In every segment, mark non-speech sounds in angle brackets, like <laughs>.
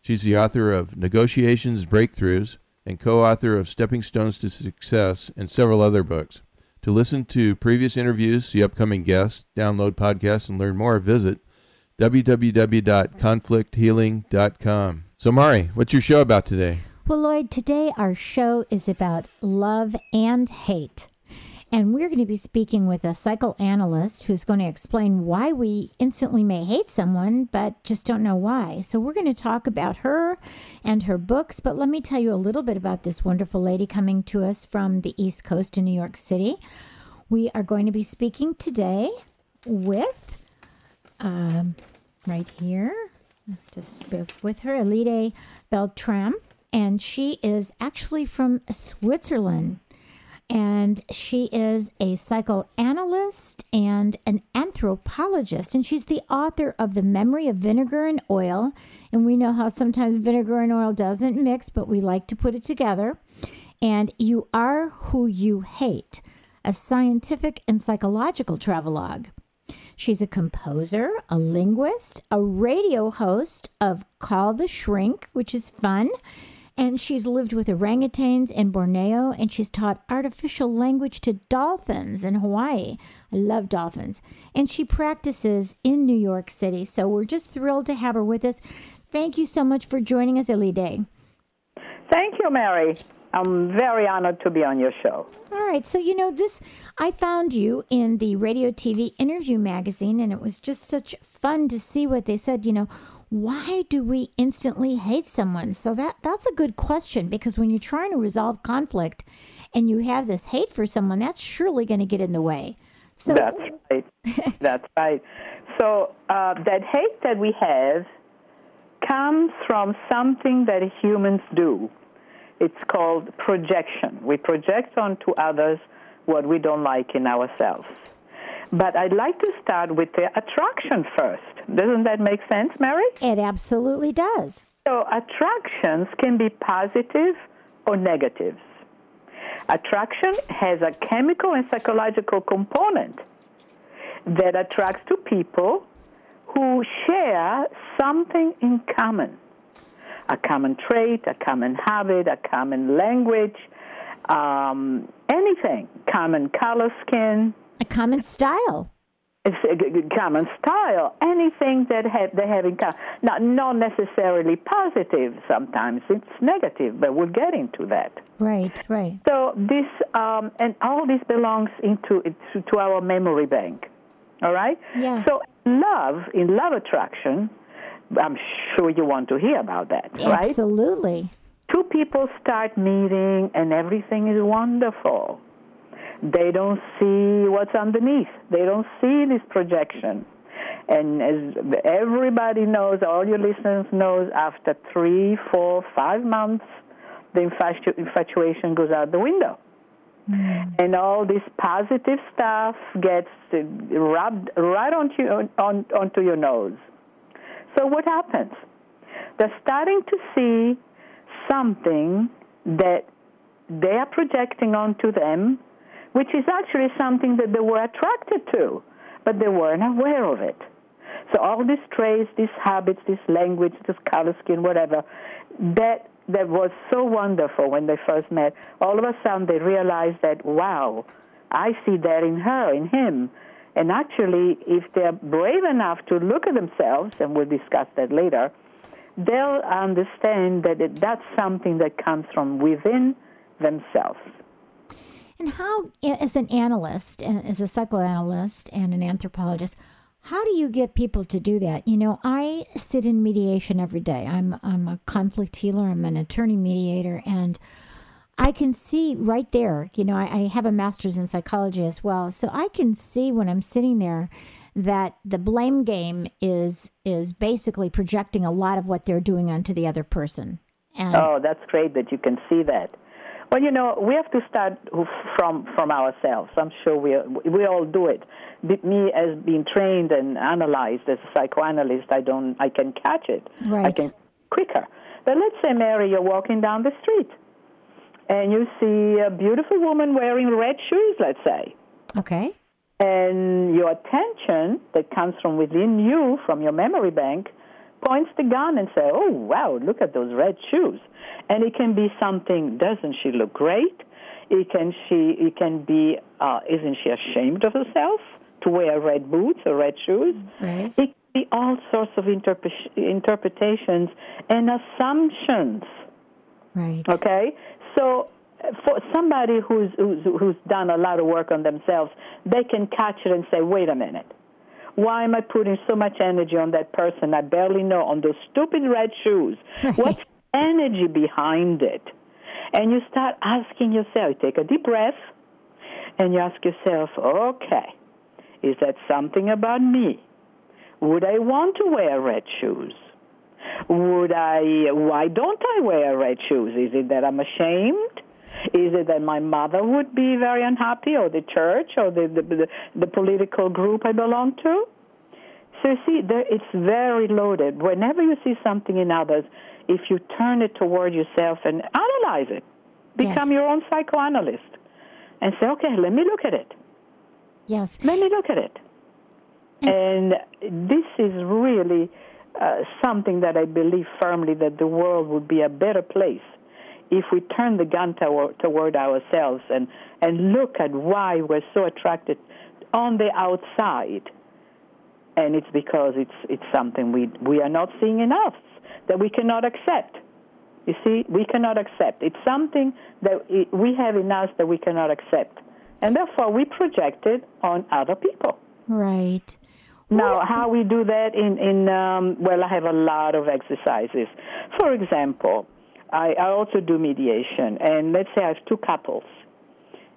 She's the author of Negotiations Breakthroughs and co author of Stepping Stones to Success and several other books. To listen to previous interviews, see upcoming guests, download podcasts, and learn more, visit www.conflicthealing.com. So, Mari, what's your show about today? Well, Lloyd, today our show is about love and hate. And we're going to be speaking with a psychoanalyst who's going to explain why we instantly may hate someone, but just don't know why. So we're going to talk about her and her books. But let me tell you a little bit about this wonderful lady coming to us from the East Coast in New York City. We are going to be speaking today with, um, right here, just with her, Elide Beltram. And she is actually from Switzerland and she is a psychoanalyst and an anthropologist. And she's the author of the memory of vinegar and oil. And we know how sometimes vinegar and oil doesn't mix but we like to put it together. And you are who you hate a scientific and psychological travelogue. She's a composer a linguist a radio host of call the shrink which is fun and she's lived with orangutans in Borneo and she's taught artificial language to dolphins in Hawaii. I love dolphins. And she practices in New York City. So we're just thrilled to have her with us. Thank you so much for joining us, Elide. Thank you, Mari. I'm very honored to be on your show. All right. So, you know, this, I found you in the Radio TV interview magazine, and it was just such fun to see what they said. You know, why do we instantly hate someone? So that that's a good question because when you're trying to resolve conflict and you have this hate for someone, that's surely going to get in the way. So that's right. <laughs> that's right. So uh, that hate that we have comes from something that humans do. It's called projection. We project onto others what we don't like in ourselves. But I'd like to start with the attraction first. Doesn't that make sense, Mari? It absolutely does. So attractions can be positive or negative. Attraction has a chemical and psychological component that attracts to people who share something in common a common trait, a common habit, a common language, um, anything, common color skin, a common style. It's a common style. Anything that have, they have in common. Not, not necessarily positive sometimes. It's negative, but we'll get into that. Right, right. So this, um, and all this belongs into to, to our memory bank. All right? Yeah. So love, in love attraction, I'm sure you want to hear about that, right? Absolutely. Two people start meeting and everything is wonderful they don't see what's underneath. They don't see this projection. And as everybody knows, all your listeners knows, after three, four, five months, the infatu- infatuation goes out the window. Mm. And all this positive stuff gets rubbed right onto, on, onto your nose. So what happens? They're starting to see something that they are projecting onto them which is actually something that they were attracted to, but they weren't aware of it. So all these traits, these habits, this language, this color skin, whatever, that that was so wonderful when they first met. All of a sudden they realized that wow, I see that in her, in him. And actually, if they're brave enough to look at themselves, and we'll discuss that later, they'll understand that it, that's something that comes from within themselves. And how, as an analyst, and as a psychoanalyst and an anthropologist, how do you get people to do that? You know, I sit in mediation every day. I'm I'm a conflict healer. I'm an attorney mediator, and I can see right there. You know, I, I have a master's in psychology as well, so I can see when I'm sitting there that the blame game is is basically projecting a lot of what they're doing onto the other person. And oh, that's great that you can see that. Well, you know, we have to start from from ourselves. I'm sure we we all do it. Me as being trained and analyzed as a psychoanalyst, I don't I can catch it. Right. I can quicker. But let's say, Mari, you're walking down the street, and you see a beautiful woman wearing red shoes. Let's say. Okay. And your attention that comes from within you, from your memory bank, points the gun and say, "Oh wow, look at those red shoes." and it can be something. Doesn't she look great? It can she. It can be. Uh, isn't she ashamed of herself to wear red boots or red shoes? Right. It can be all sorts of interpre- interpretations and assumptions. Right. Okay. So for somebody who's, who's who's done a lot of work on themselves, they can catch it and say, "Wait a minute." Why am I putting so much energy on that person I barely know on those stupid red shoes? <laughs> What's energy behind it. And you start asking yourself, you take a deep breath, and you ask yourself, okay, is that something about me? Would I want to wear red shoes? Would I, why don't I wear red shoes? Is it that I'm ashamed? Is it that my mother would be very unhappy, or the church, or the, the, the, the political group I belong to? So you see, there, it's very loaded. Whenever you see something in others, if you turn it toward yourself and analyze it, become yes. your own psychoanalyst, and say, okay, let me look at it. Yes. Let me look at it. And, and this is really uh, something that I believe firmly that the world would be a better place if we turn the gun toward, toward ourselves and, and look at why we're so attracted on the outside. And it's because it's, it's something we, we are not seeing enough that we cannot accept. You see, we cannot accept. It's something that we have in us that we cannot accept. And therefore, we project it on other people. Right. Now, how we do that in, in um, well, I have a lot of exercises. For example, I, I also do mediation. And let's say I have two couples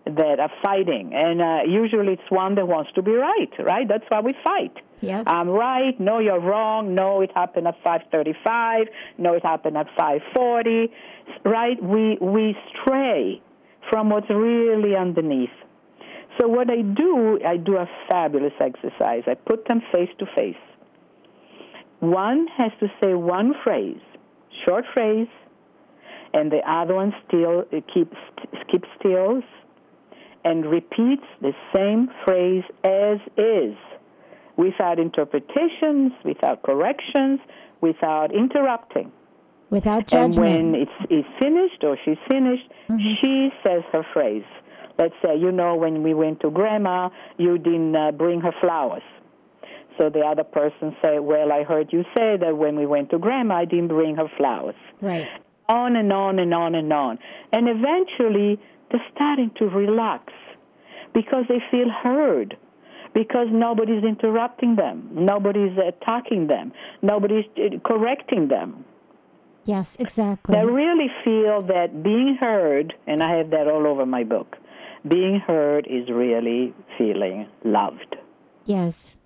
that are fighting. And uh, usually it's one that wants to be right, right? That's why we fight. Yes. I'm right. No, you're wrong. No, it happened at 5:35. No, it happened at 5:40. Right? We we stray from what's really underneath. So what I do, I do a fabulous exercise. I put them face to face. One has to say one phrase, short phrase, and the other one still keeps keeps still and repeats the same phrase as is without interpretations, without corrections, without interrupting. Without judgment. And when it's, it's finished or she's finished, mm-hmm. she says her phrase. Let's say, you know, when we went to grandma, you didn't uh, bring her flowers. So the other person say, well, I heard you say that when we went to grandma, I didn't bring her flowers. Right. On and on and on and on. And eventually, they're starting to relax because they feel heard because nobody's interrupting them, nobody's attacking them, nobody's uh, correcting them. Yes, exactly. They really feel that being heard, and I have that all over my book, being heard is really feeling loved. Yes.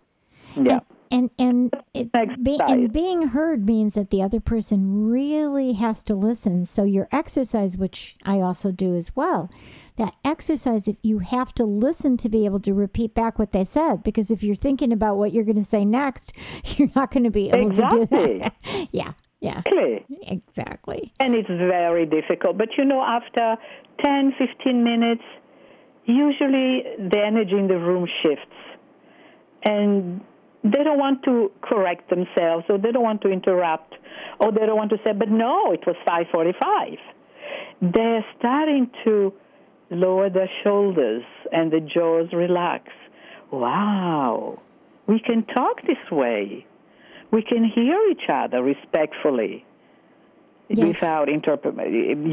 Yeah. And and, and, it, be, and being heard means that the other person really has to listen. So your exercise, which I also do as well, that exercise if you have to listen to be able to repeat back what they said because if you're thinking about what you're going to say next <laughs> you're not going to be able exactly. to do that <laughs> yeah yeah exactly. exactly and it's very difficult but you know after 10 15 minutes usually the energy in the room shifts and they don't want to correct themselves or they don't want to interrupt or they don't want to say but no it was 545 they're starting to lower their shoulders and the jaws relax. Wow, we can talk this way. we can hear each other respectfully Yes. without interpret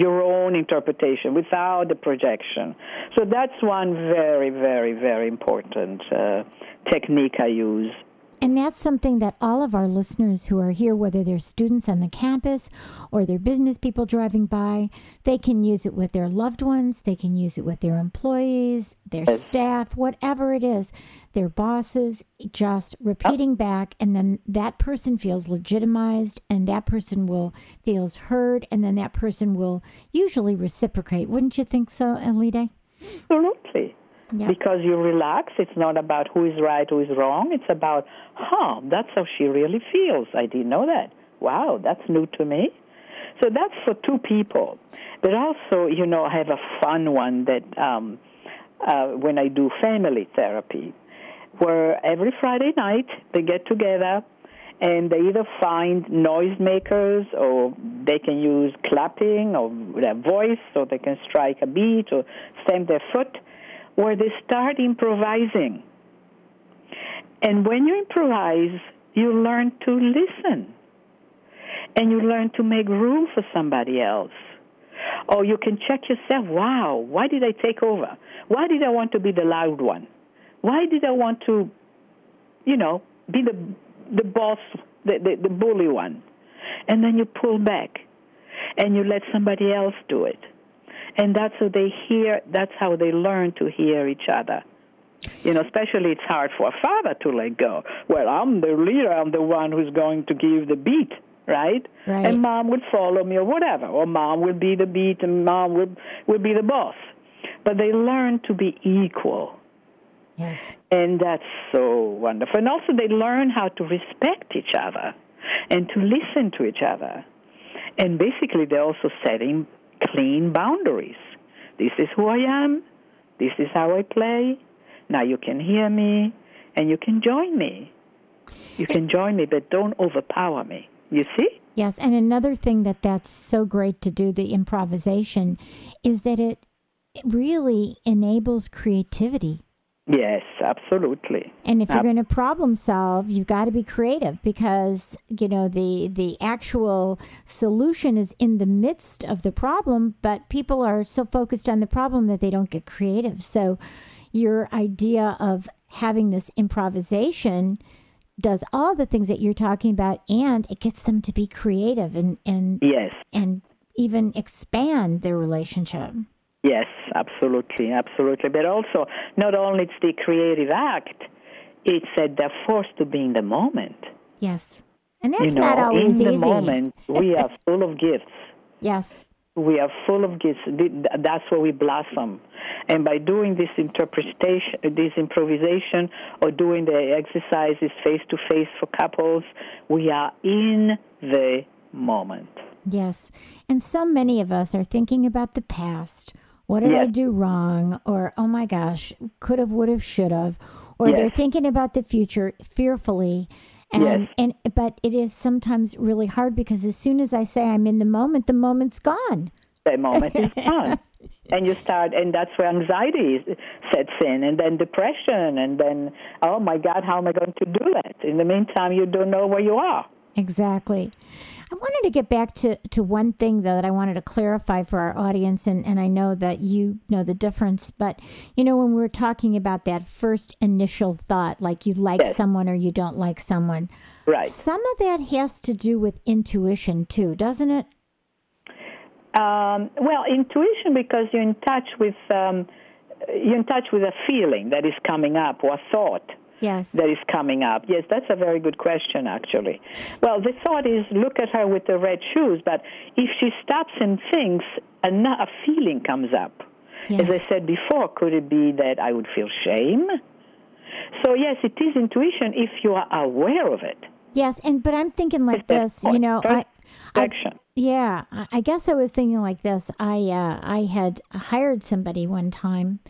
your own interpretation, without the projection. So that's one very, very, very important uh, technique I use. And that's something that all of our listeners who are here, whether they're students on the campus or they're business people driving by, they can use it with their loved ones, they can use it with their employees, their staff, whatever it is, their bosses, just oh. repeating back. And then that person feels legitimized and that person will feels heard and then that person will usually reciprocate. Wouldn't you think so, Elide? Absolutely. Yeah. Because you relax, it's not about who is right, who is wrong. It's about, huh, that's how she really feels. I didn't know that. Wow, that's new to me. So that's for two people. But also, you know, I have a fun one that um, uh, when I do family therapy, where every Friday night they get together and they either find noisemakers or they can use clapping or their voice or they can strike a beat or stamp their foot where they start improvising. And when you improvise, you learn to listen and you learn to make room for somebody else. Or you can check yourself, wow, why did I take over? Why did I want to be the loud one? Why did I want to, you know, be the the boss, the, the, the bully one? And then you pull back and you let somebody else do it. And that's how they hear, that's how they learn to hear each other. You know, especially it's hard for a father to let go. Well, I'm the leader, I'm the one who's going to give the beat, right? Right. And mom would follow me or whatever. Or mom will be the beat and mom will, will be the boss. But they learn to be equal. Yes. And that's so wonderful. And also, they learn how to respect each other and to listen to each other. And basically, they're also setting clean boundaries. This is who I am. This is how I play. Now you can hear me and you can join me. You can join me, but don't overpower me. You see? Yes, and another thing that that's so great to do the improvisation is that it really enables creativity. Yes, absolutely. And if you're Ab- going to problem solve, you've got to be creative because you know the the actual solution is in the midst of the problem, but people are so focused on the problem that they don't get creative. So your idea of having this improvisation does all the things that you're talking about and it gets them to be creative and and Yes. and even expand their relationship. Yes, absolutely, absolutely. But also, not only it's the creative act, it's that they're forced to be in the moment. Yes. And that's you know, not always easy. in the easy. moment, we are <laughs> full of gifts. Yes. We are full of gifts. That's where we blossom. And by doing this interpretation, this improvisation, or doing the exercises face to face for couples, we are in the moment. Yes. And so many of us are thinking about the past. What did I do wrong? Or, oh my gosh, could have, would have, should have. Or they're thinking about the future fearfully. And, Yes. and but it is sometimes really hard because as soon as I say I'm in the moment, the moment's gone. The moment is gone. <laughs> And you start, and that's where anxiety sets in, and then depression, and then, oh my God, how am I going to do that? In the meantime, you don't know where you are. Exactly. I wanted to get back to, to one thing though that I wanted to clarify for our audience and, and I know that you know the difference, but you know, when we were talking about that first initial thought, like you like Yes. someone or you don't like someone, Right. some of that has to do with intuition too, doesn't it? Um, well, intuition because you're in touch with um, you're in touch with a feeling that is coming up or a thought Yes. that is coming up. Yes, that's a very good question, actually. Well, the thought is look at her with the red shoes, but if she stops and thinks, a, a feeling comes up. As I said before, could it be that I would feel shame? So yes, it is intuition if you are aware of it. Yes, and but I'm thinking like this, you know, first I Action. Yeah, I- I guess I was thinking like this. I uh, I had hired somebody one time,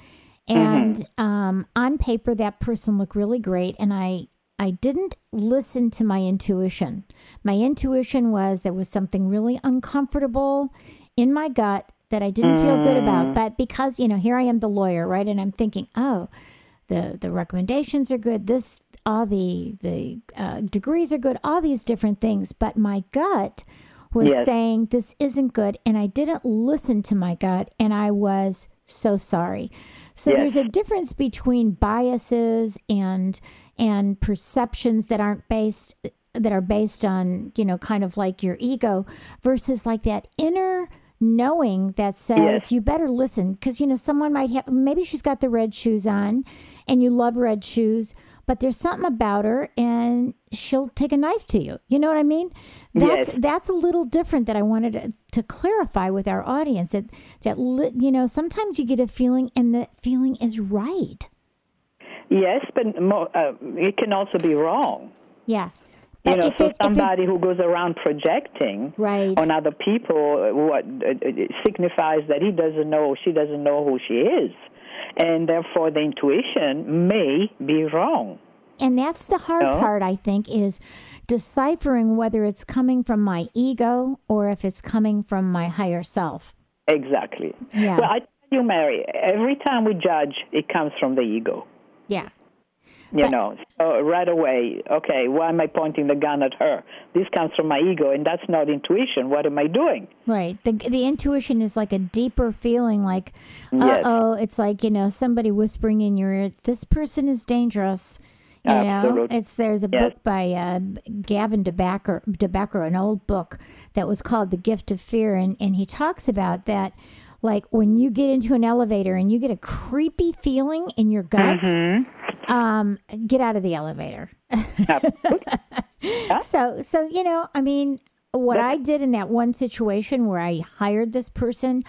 and um, on paper that person looked really great, and I I didn't listen to my intuition. My intuition was there was something really uncomfortable in my gut that I didn't feel good about. But because you know here I am the lawyer, right, and I'm thinking, oh, the the recommendations are good. This all the the uh, degrees are good, all these different things, but my gut was Yes. saying this isn't good, and I didn't listen to my gut, and I was so sorry. So Yes. there's a difference between biases and and perceptions that aren't based that are based on you know kind of like your ego versus like that inner knowing that says Yes. you better listen because you know someone might have maybe she's got the red shoes on and you love red shoes but there's something about her and she'll take a knife to you you know what i mean that's Yes. that's a little different that i wanted to, to clarify with our audience that that you know sometimes you get a feeling and the feeling is right Yes, but mo- uh, it can also be wrong. yeah You know, so somebody who goes around projecting Right. on other people, uh, what uh, signifies that he doesn't know, she doesn't know who she is, and therefore the intuition may be wrong. And that's the hard No. part, I think, is deciphering whether it's coming from my ego or if it's coming from my higher self. Exactly. Yeah. Well, I tell you, Mari, every time we judge, it comes from the ego. Yeah. You know, so right away, okay, why am I pointing the gun at her? This comes from my ego, and that's not intuition. What am I doing? Right. The the intuition is like a deeper feeling like uh Yes. oh, it's like, you know, somebody whispering in your ear, this person is dangerous. You know, it's there's a Yes. book by uh, Gavin de Becker, DeBacker, an old book that was called The Gift of Fear, and and he talks about that, like when you get into an elevator and you get a creepy feeling in your gut, Mm-hmm. Um, get out of the elevator. <laughs> So, so you know, I mean, what I did in that one situation where I hired this person,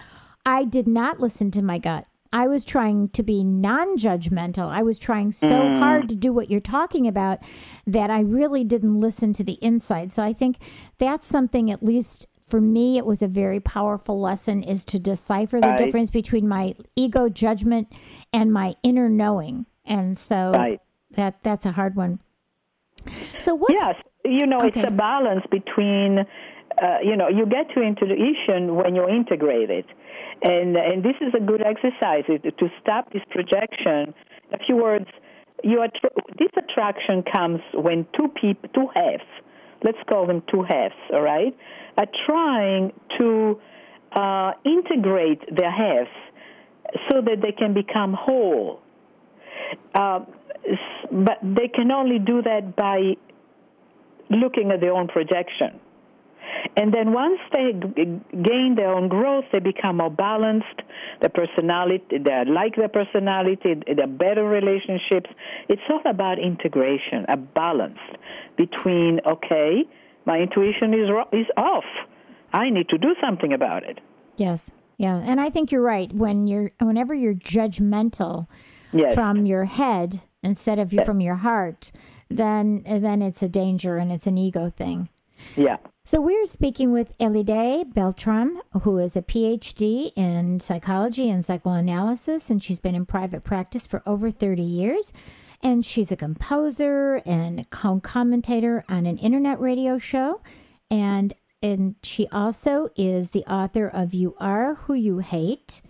I did not listen to my gut. I was trying to be non-judgmental. I was trying so hard to do what you're talking about that I really didn't listen to the inside. So I think that's something at least for me it was a very powerful lesson is to decipher the Right. difference between my ego judgment and my inner knowing. And so Right. that that's a hard one. So what's Yes, you know, Okay. it's a balance between, uh, you know, you get to intuition when you integrate it, and and this is a good exercise to stop this projection. A few words, you attr this attraction comes when two people, two halves, let's call them two halves, all right, are trying to uh, integrate their halves so that they can become whole. Uh, but they can only do that by looking at their own projection. And then once they gain their own growth, they become more balanced. Their personality, they like their personality, they're better relationships. It's all about integration, a balance between okay, my intuition is is off. I need to do something about it. Yes. Yeah. And I think you're right. When you're whenever you're judgmental Yes. from your head instead of from your heart, then then it's a danger and it's an ego thing. yeah. So we're speaking with Elide Beltram, who is a PhD in psychology and psychoanalysis, and she's been in private practice for over 30 years. And she's a composer and co- commentator on an internet radio show. And and she also is the author of You Are Who You Hate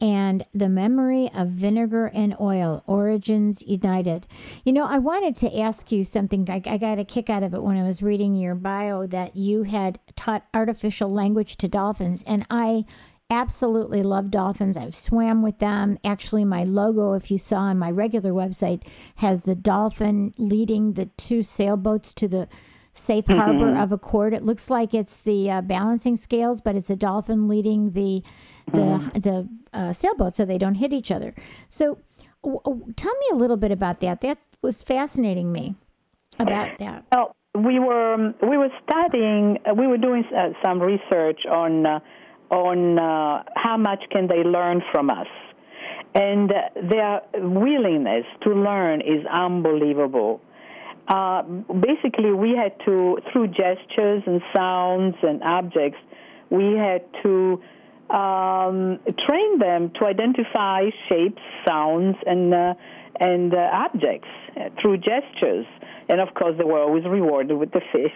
and The Memory of Vinegar and Oil Origins United. You know, I wanted to ask you something. I, I got a kick out of it when I was reading your bio that you had taught artificial language to dolphins, and I absolutely love dolphins. I've swam with them. Actually, my logo, if you saw on my regular website, has the dolphin leading the two sailboats to the safe harbor of a court. It looks like it's the uh, balancing scales, but it's a dolphin leading the the the uh, sailboat so they don't hit each other. So, w- w- tell me a little bit about that. That was fascinating me about that. Well, we were um, we were studying. Uh, we were doing uh, some research on uh, on uh, how much can they learn from us, and their willingness to learn is unbelievable. Uh, basically, we had to through gestures and sounds and objects, we had to um, train them to identify shapes, sounds, and uh, and uh, objects uh, through gestures. And of course, they were always rewarded with the fish.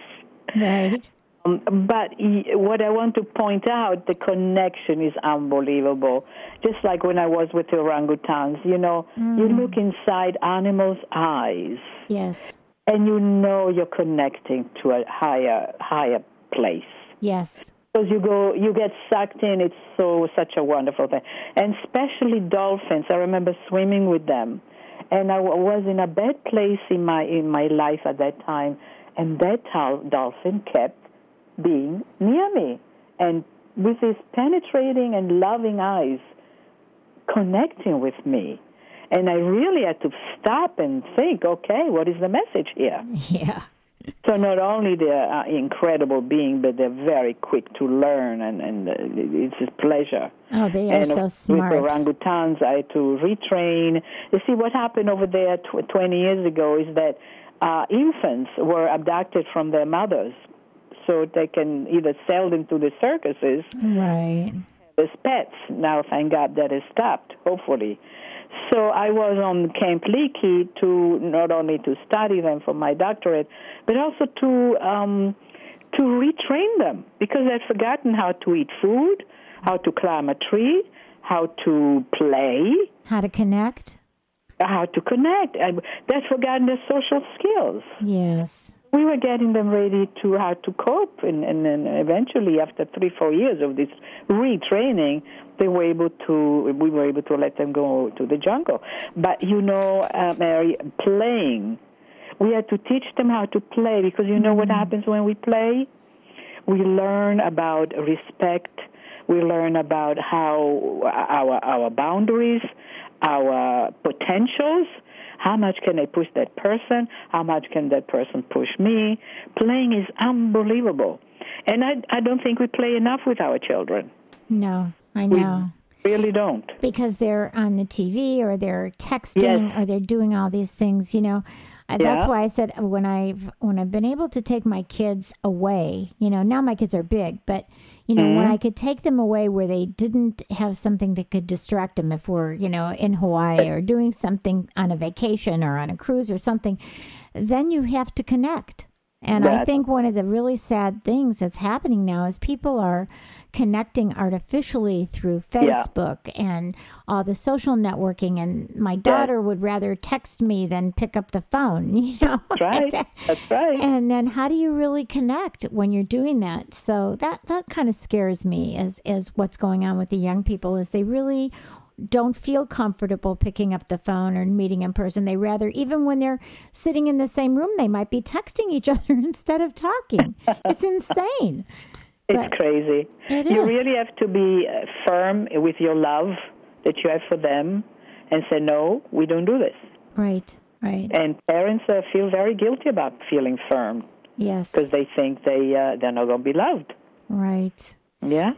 Right. <laughs> Um, but what I want to point out, the connection is unbelievable. Just like when I was with the orangutans, you know, you look inside animals' eyes, Yes. and you know you're connecting to a higher higher place. Yes. Because you go, you get sucked in. It's so such a wonderful thing, and especially dolphins. I remember swimming with them, and I was in a bad place in my in my life at that time, and that dolphin kept being near me, and with his penetrating and loving eyes, connecting with me. And I really had to stop and think, okay, what is the message here? <laughs> Yeah. <laughs> So not only they're uh, incredible being, but they're very quick to learn, and, and uh, it's a pleasure. Oh, they are and so smart. With orangutans, I had to retrain. You see, what happened over there tw- 20 years ago is that uh, infants were abducted from their mothers, so they can either sell them to the circuses, right, as pets. Now, thank God that has stopped. Hopefully. So I was on Camp Leakey to not only to study them for my doctorate, but also to um, to retrain them because they'd forgotten how to eat food, how to climb a tree, how to play, how to connect, how to connect. They'd forgotten their social skills. Yes we were getting them ready to how to cope, and, and then eventually, after three, four years of this retraining, they were able to. We were able to let them go to the jungle. But you know, uh, Mari, playing. We had to teach them how to play because you know mm-hmm. what happens when we play. We learn about respect. We learn about how our our boundaries, our potentials how much can I push that person? How much can that person push me? Playing is unbelievable. And I, I don't think we play enough with our children. No, I know. We really don't. Because they're on the TV or they're texting yes. or they're doing all these things, you know. Uh, yeah. That's why I said when I've when I've been able to take my kids away, you know, now my kids are big, but you know, mm-hmm. when I could take them away where they didn't have something that could distract them if we're, you know, in Hawaii or doing something on a vacation or on a cruise or something, then you have to connect. And I think one of the really sad things that's happening now is people are connecting artificially through Facebook yeah. and all the social networking. And my daughter yeah. would rather text me than pick up the phone, <laughs> you know? That's right. <laughs> That's right. And then how do you really connect when you're doing that? So that, that kind of scares me as, as what's going on with the young people is they really don't feel comfortable picking up the phone or meeting in person. They rather, even when they're sitting in the same room, they might be texting each <laughs> other instead of talking. it's insane. It's but crazy. It you really have to be uh, firm with your love that you have for them and say, no, we don't do this. Right, right. And parents uh, feel very guilty about feeling firm. Yes. Because they think they, uh, they're not going to be loved. Right. Yeah.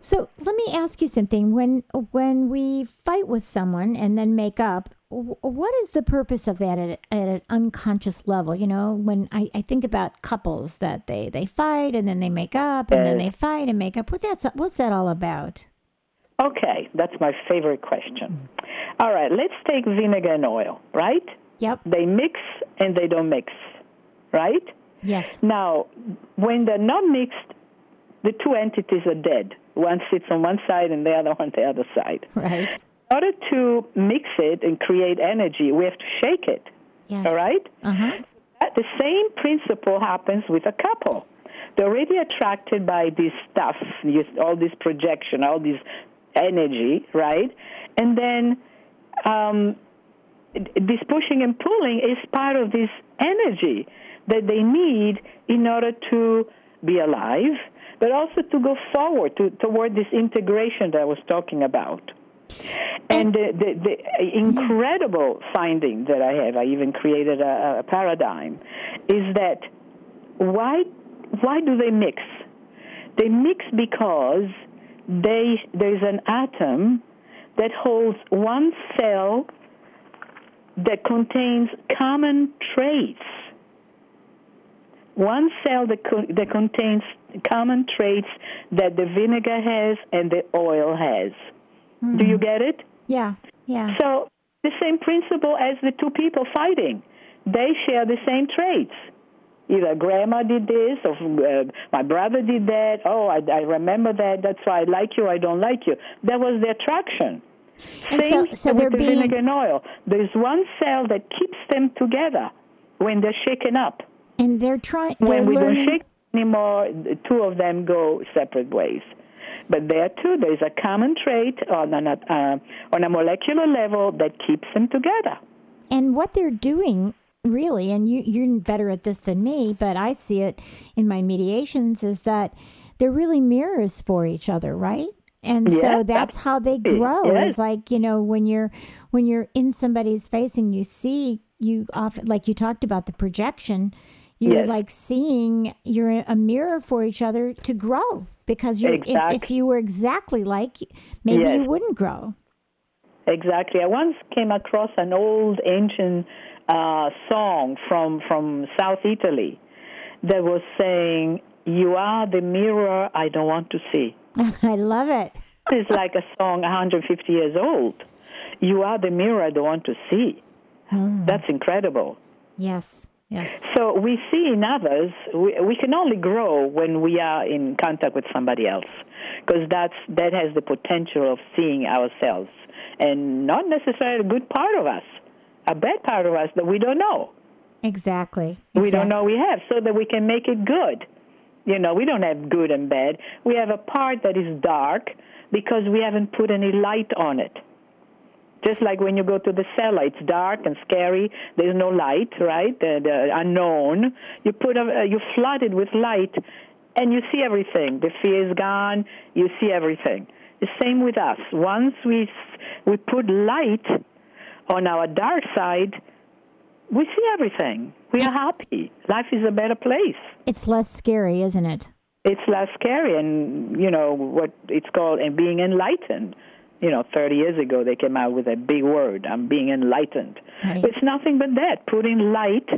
So let me ask you something. When when we fight with someone and then make up, what is the purpose of that at, at an unconscious level? You know, when I, I think about couples that they, they fight and then they make up and then uh, they fight and make up. What that's what's that all about? Okay, that's my favorite question. All right, let's take vinegar and oil, right? Yep. They mix and they don't mix, right? Yes. Now, when they're not mixed, the two entities are dead. One sits on one side and the other on the other side. Right. In order to mix it and create energy, we have to shake it. Yes. All right? Uh-huh. The same principle happens with a couple. They're already attracted by this stuff, all this projection, all this energy, right? And then um, this pushing and pulling is part of this energy that they need in order to be alive but also to go forward to, toward this integration that I was talking about. And the, the, the incredible finding that I have, I even created a, a paradigm, is that why, why do they mix? They mix because they, there's an atom that holds one cell that contains common traits one cell that, co- that contains common traits that the vinegar has and the oil has. Mm-hmm. Do you get it? Yeah, yeah. So the same principle as the two people fighting. They share the same traits. Either grandma did this, or uh, my brother did that. Oh, I, I remember that. That's why I like you. I don't like you. That was the attraction. And Same so, so with the being... vinegar and oil. There's one cell that keeps them together when they're shaken up. And they're trying. When we learning. don't shake anymore, the two of them go separate ways. But there too, there is a common trait on a, uh, on a molecular level that keeps them together. And what they're doing, really, and you, you're better at this than me, but I see it in my mediations, is that they're really mirrors for each other, right? And Yeah, so that's how they grow. Yes. Is like you know when you're when you're in somebody's face and you see you often like you talked about the projection. You're Yes. like seeing you're a mirror for each other to grow because you're if, if you were exactly like maybe you wouldn't grow. Exactly. I once came across an old ancient uh, song from from South Italy that was saying, "You are the mirror I don't want to see." <laughs> I love it. <laughs> It's like a song 150 years old. You are the mirror I don't want to see. That's incredible. Yes. Yes. So we see in others, we, we can only grow when we are in contact with somebody else, because that's that has the potential of seeing ourselves, and not necessarily a good part of us, a bad part of us that we don't know. Exactly. We don't know we have, so that we can make it good. You know, we don't have good and bad. We have a part that is dark because we haven't put any light on it. Just like when you go to the cellar, it's dark and scary. There's no light, right? The, the unknown. You put a, uh, you flood it with light, and you see everything. The fear is gone. You see everything. The same with us. Once we we put light on our dark side, we see everything. We are happy. Life is a better place. It's less scary, isn't it? It's less scary, and you know what it's called, and being enlightened. You know, 30 years ago they came out with a big word. I'm being enlightened. Right. It's nothing but that, putting light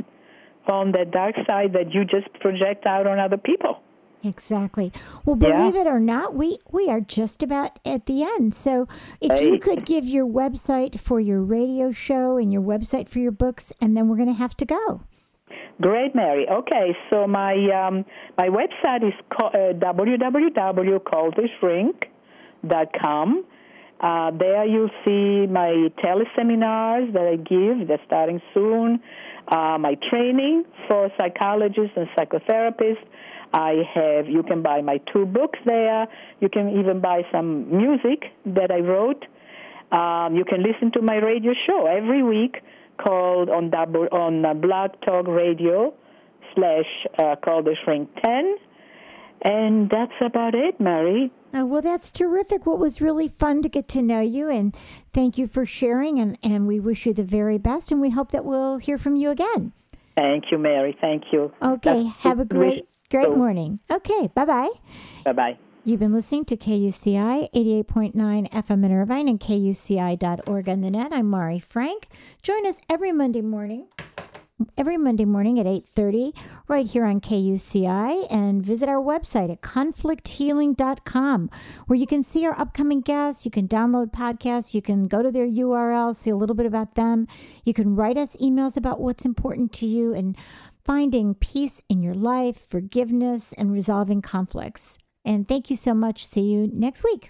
on that dark side that you just project out on other people. Exactly. Well, Yeah. believe it or not, we we are just about at the end. So, if you could give your website for your radio show and your website for your books, and then we're going to have to go. Great, Mari. Okay, so my um, my website is co- uh, www.cultishrink.com. Uh, there you'll see my teleseminars that I give. They're starting soon. Uh, my training for psychologists and psychotherapists. I have. You can buy my two books there. You can even buy some music that I wrote. Um, you can listen to my radio show every week called on double on uh, Blog Talk Radio slash uh, called the Shrink Ten, and that's about it, Mari. Oh, well, that's terrific. What was really fun to get to know you, and thank you for sharing. And and we wish you the very best, and we hope that we'll hear from you again. Thank you, Mari. Thank you. Okay. That's- have a great great morning. Okay. Bye bye. Bye bye. You've been listening to KUCI 88.9 FM in Irvine and KUCI.org on the net. I'm Mari Frank. Join us every Monday morning, every Monday morning at 8.30 right here on KUCI and visit our website at conflicthealing.com where you can see our upcoming guests. You can download podcasts. You can go to their URL, see a little bit about them. You can write us emails about what's important to you and finding peace in your life, forgiveness, and resolving conflicts. And thank you so much. See you next week.